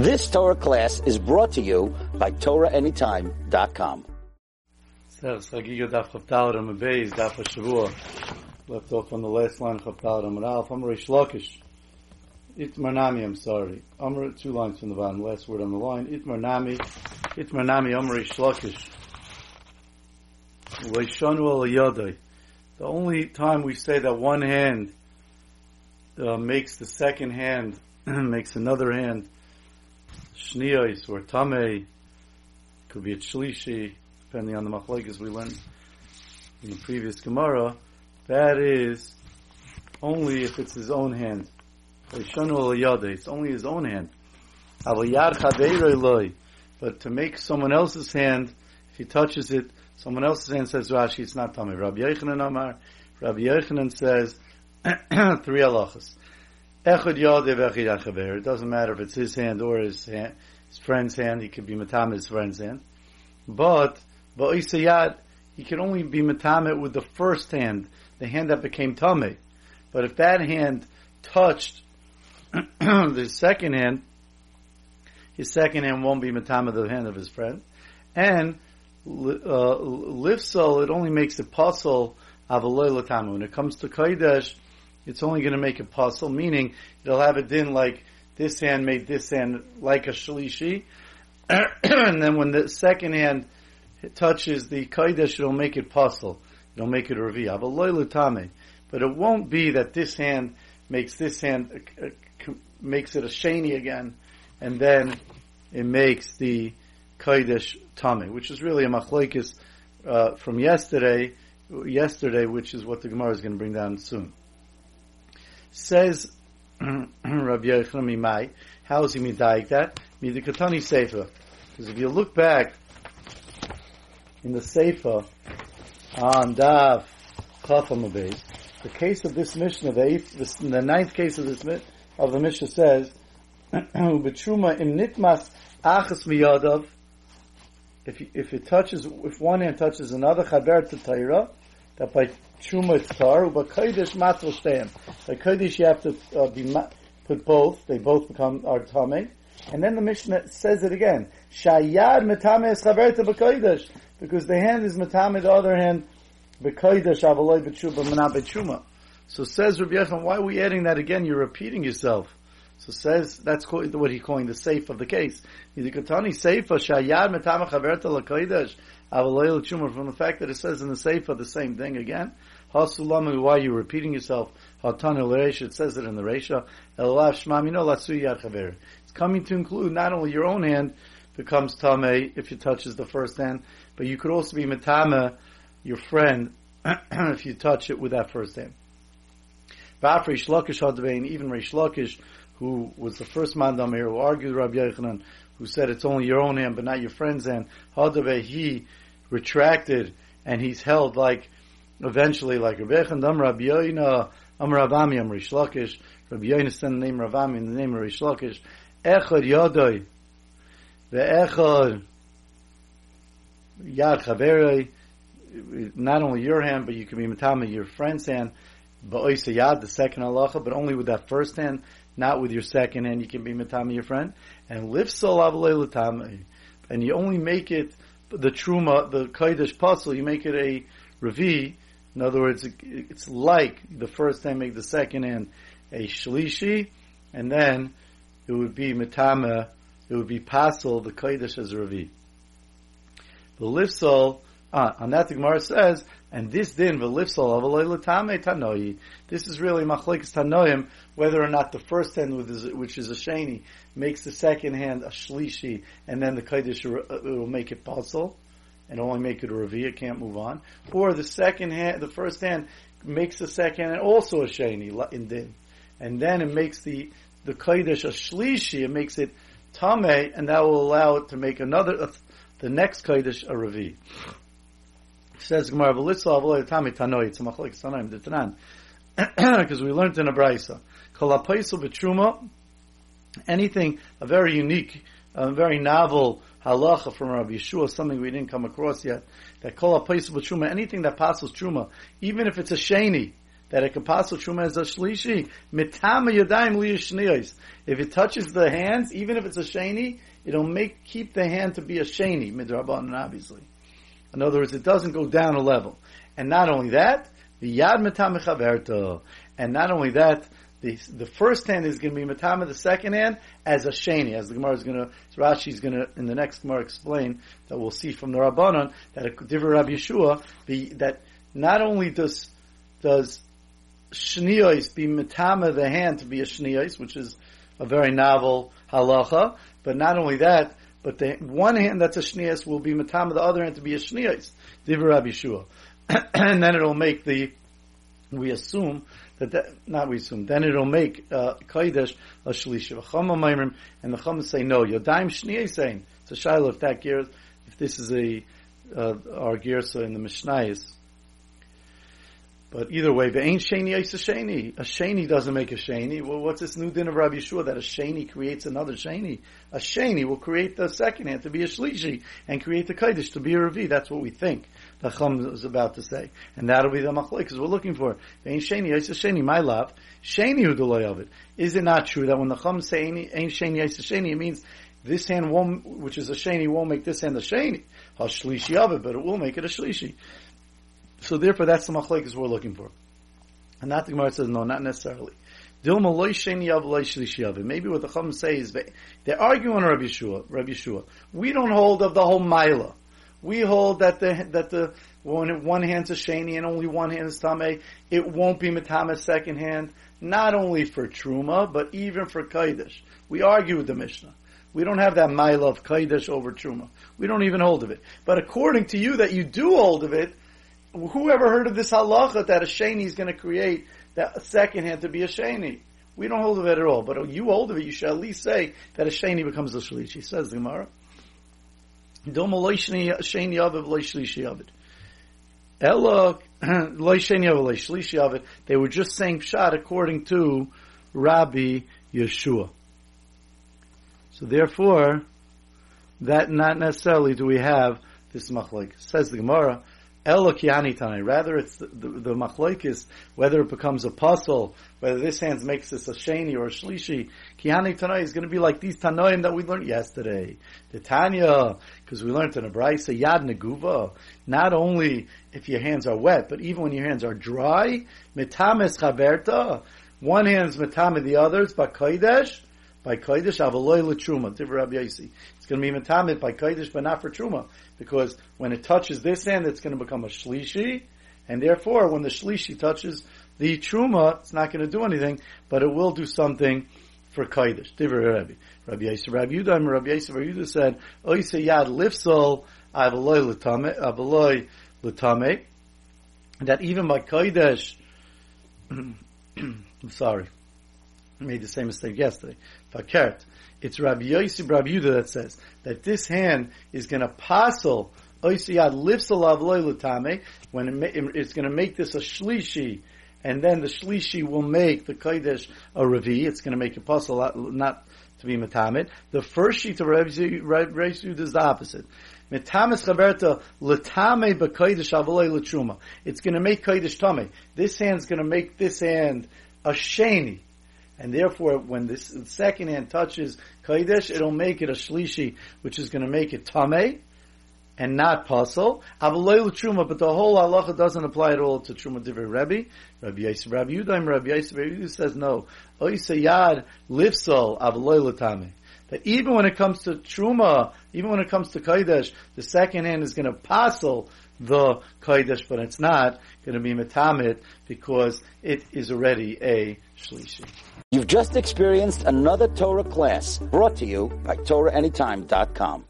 This Torah class is brought to you by TorahAnytime.com. Left off on the last line, of Chaptal Amar Alf, Amar Lakish. Itmar Nami, I'm sorry. Amar, two lines from the bottom, last word on the line. Itmar Nami, Itmar Nami, Amar Lakish. The only time we say that one hand uh, makes the second hand, makes another hand, shniyos or tamei, could be a shlishi, depending on the machlekes we learned in the previous Gemara, that is only if it's his own hand. It's only his own hand. But to make someone else's hand, if he touches it, someone else's hand says Rashi, it's not Tamei. Rabbi Yochanan Amar, Rabbi Yochanan says, three halachas. Echad It doesn't matter if it's his hand or his, hand, his friend's hand. He could be matam his friend's hand. But ba'isayad, he can only be matam with the first hand, the hand that became tame. But if that hand touched the second hand, his second hand won't be matam the hand of his friend. And uh, it only makes a puzzle of a When it comes to kodesh, it's only going to make a puzzle, meaning it'll have a din like this hand made this hand like a shlishi, and then when the second hand touches the kaidesh, it'll make it puzzle. It'll make it a revi. But it won't be that this hand makes this hand uh, uh, makes it a sheni again, and then it makes the kaidesh tame, which is really a machlekes uh, from yesterday. Yesterday, which is what the Gemara is going to bring down soon. Says Rabbi Yochanan Mimai, how is he medayik that? Midikatani Sefer. Because if you look back in the Sefer on Dav Chafam the case of this Mishnah, the eighth, the, the ninth case of this of the Mishnah says, "Betruma im nitmas achas miyadav." If if it touches, if one hand touches another chaber to Torah, that by truma it's tar, but kodesh matzal shteim. By kodesh you have to uh, be ma- put both; they both become our tame. And then the Mishnah says it again: shayad metame es b'kodesh, because the hand is metame, the other hand b'kodesh avaloi b'tshuba menah b'tshuma. So says Rabbi Yechon, why are we adding that again? You're repeating yourself. So says that's what he's calling the safe of the case. The Katani seifa shayad metame chaverta l'kodesh from the fact that it says in the Sefer the same thing again. Hasulam, why are you repeating yourself? Hatanu l'reisha, it says it in the Reisha. Elav shmamino latsu yad chaver. It's coming to include not only your own hand becomes tameh if it touches the first hand, but you could also be metame your friend if you touch it with that first hand. Even Reish Lakish, who was the first man down here who argued Rabbi Yochanan, who said it's only your own hand but not your friend's hand. Hadave, he retracted and he's held like eventually like Rabbi Echan, Rabbi Yoina, Am Ravami, Am Rabbi Yoina sent the name Ravami in the name of Reish Lakish, Echad Yodoi, Ve'echad Yad Chaverei, not only your hand, but you can be matama your friend's hand, Ba'oisa Yad, the second halacha, but only with that first hand, not with your second hand, you can be matama your friend, and lifsol avalei and you only make it the truma, the kaidish puzzle, you make it a revi. In other words, it's like the first hand make the second hand a shlishi, and then it would be metama, it would be pasul, the kaidish as revi. The lifsol, ah, on that the Gemara says, and this din v'lifsol avalei tanoi. This is really machlekes tanoim whether or not the first hand, which is a sheni, makes the second hand a shlishi, and then the kodesh uh, will make it puzzle, and only make it a revi, can't move on, or the second hand, the first hand makes the second and also a sheni in din, and then it makes the the kodesh a shlishi, it makes it tame, and that will allow it to make another, uh, the next kodesh a revi. Says Gemara, "V'litzal v'loy tami tanoi." It's a machlek tanaim tanan, because we learned in a brayso. Kol. Anything a very unique, a very novel halacha from Rabbi Yeshua, something we didn't come across yet. That kol ha'paisul b'truma. Anything that passes truma, even if it's a sheni, that it can pass truma as a shlishi. Mitama yadayim liyishniyos. If it touches the hands, even if it's a sheni, it'll make keep the hand to be a sheni midrabanan, obviously. In other words, it doesn't go down a level. And not only that, the yad mitama And not only that, the, the first hand is going to be matama, the second hand as a sheni, as the Gemara is going to, Rashi is going to, in the next Gemara explain, that we'll see from the Rabbanon, that a Divrei Rabbi Yeshua, be, that not only does, does shniyos be matama the hand to be a shniyos, which is a very novel halacha, but not only that, but the one hand that's a shniyos will be matama, the other hand to be a shniyos, Divrei Rabbi Yeshua. and then it'll make the, we assume that, that not we assume, then it'll make uh, Kodesh a Shlishi. And the Chum say, no, Yodaim Shniyah saying, a Shiloh if that gear, if this is a, uh, our Gersa in the Mishnayos. But either way, ain't sheni a sheni. A sheni doesn't make a sheni. Well, what's this new din of Rabbi Yeshua that a sheni creates another sheni? A sheni will create the second hand to be a shlishi and create the kaidish to be a revi. That's what we think the Chum is about to say, and that'll be the machlek because we're looking for. Ain't sheni a sheni. My love, sheni who of it. Is it not true that when the Chum say ain't sheni a sheni, it means this hand won't, which is a sheni, won't make this hand a sheni. A shlishi of it, but it will make it a shlishi. So therefore, that's the machlekes we're looking for. And that the Gemara says, no, not necessarily. Maybe what the Chum says, they're arguing Rabbi Yeshua. Rabbi Yeshua. We don't hold of the whole Mila. We hold that the that the when one hand's a sheni and only one hand is tame, it won't be matama's second hand. Not only for truma, but even for kaidish. We argue with the Mishnah. We don't have that mile of kaidish over truma. We don't even hold of it. But according to you, that you do hold of it, whoever heard of this halacha that a sheni is going to create that second hand to be a sheni? We don't hold of it at all. But you hold of it, you should at least say that a sheni becomes a shlishi. Says the Gemara. They were just saying pshat according to Rabbi Yeshua. So therefore, that not necessarily do we have this machlek. Says the Gemara, Elo kiani Rather, it's the, machlek whether it becomes a puzzle, whether this hand makes this a sheni or a shlishi. Kiani tanai is going to be like these tanoim that we learned yesterday. The Tanya, because we learned in a brayse yad neguva. Not only if your hands are wet, but even when your hands are dry, mitames chaverta. One hand is mitame, the others by kodesh by Kodesh, Avaloy Truma, Rabbi. Going to be Metamid by Kodesh, but not for Truma. Because when it touches this hand, it's going to become a Shlishi, and therefore, when the Shlishi touches the Truma, it's not going to do anything, but it will do something for Kodesh. Divra Rabbi. Rabbi Yossi, Rabbi Yudah, Rabbi Yossi, Rabbi Yudah said, Oise Yad Lifsol, Avaloy Latame, Avaloy Latame, that even by Kodesh, I'm sorry, made the same mistake yesterday. Fakert. It's Rabbi Yossi Rabbi Yudah that says that this hand is going to passel Oisiyad lifts alav loy when it, it's going to make this a shlishi, and then the shlishi will make the kodesh a ravi. It's going to make it passel not to be metamid. The first sheet of Rabbi Yossi is the opposite. Metamis chaberta letame b'kodesh avalei l'truma. It's going to make kodesh tame. This hand's going to make this hand a sheni and therefore when this second hand touches Kodesh, it'll make it a Shlishi, which is going to make it Tameh, and not Pasul. Avalei Truma, but the whole halacha doesn't apply at all to Truma Divrei Rebbe. Rabbi Yisrael, Rabbi Yudaim, Rabbi Yisrael, Rabbi Yudaim says no. Oisayad Lifsol Avalei Latame. That even when it comes to Truma, even when it comes to Kodesh, the second hand is going to Pasul the Kodesh, but it's not going to be Metamit because it is already a Shlishi. You've just experienced another Torah class brought to you by TorahAnytime.com.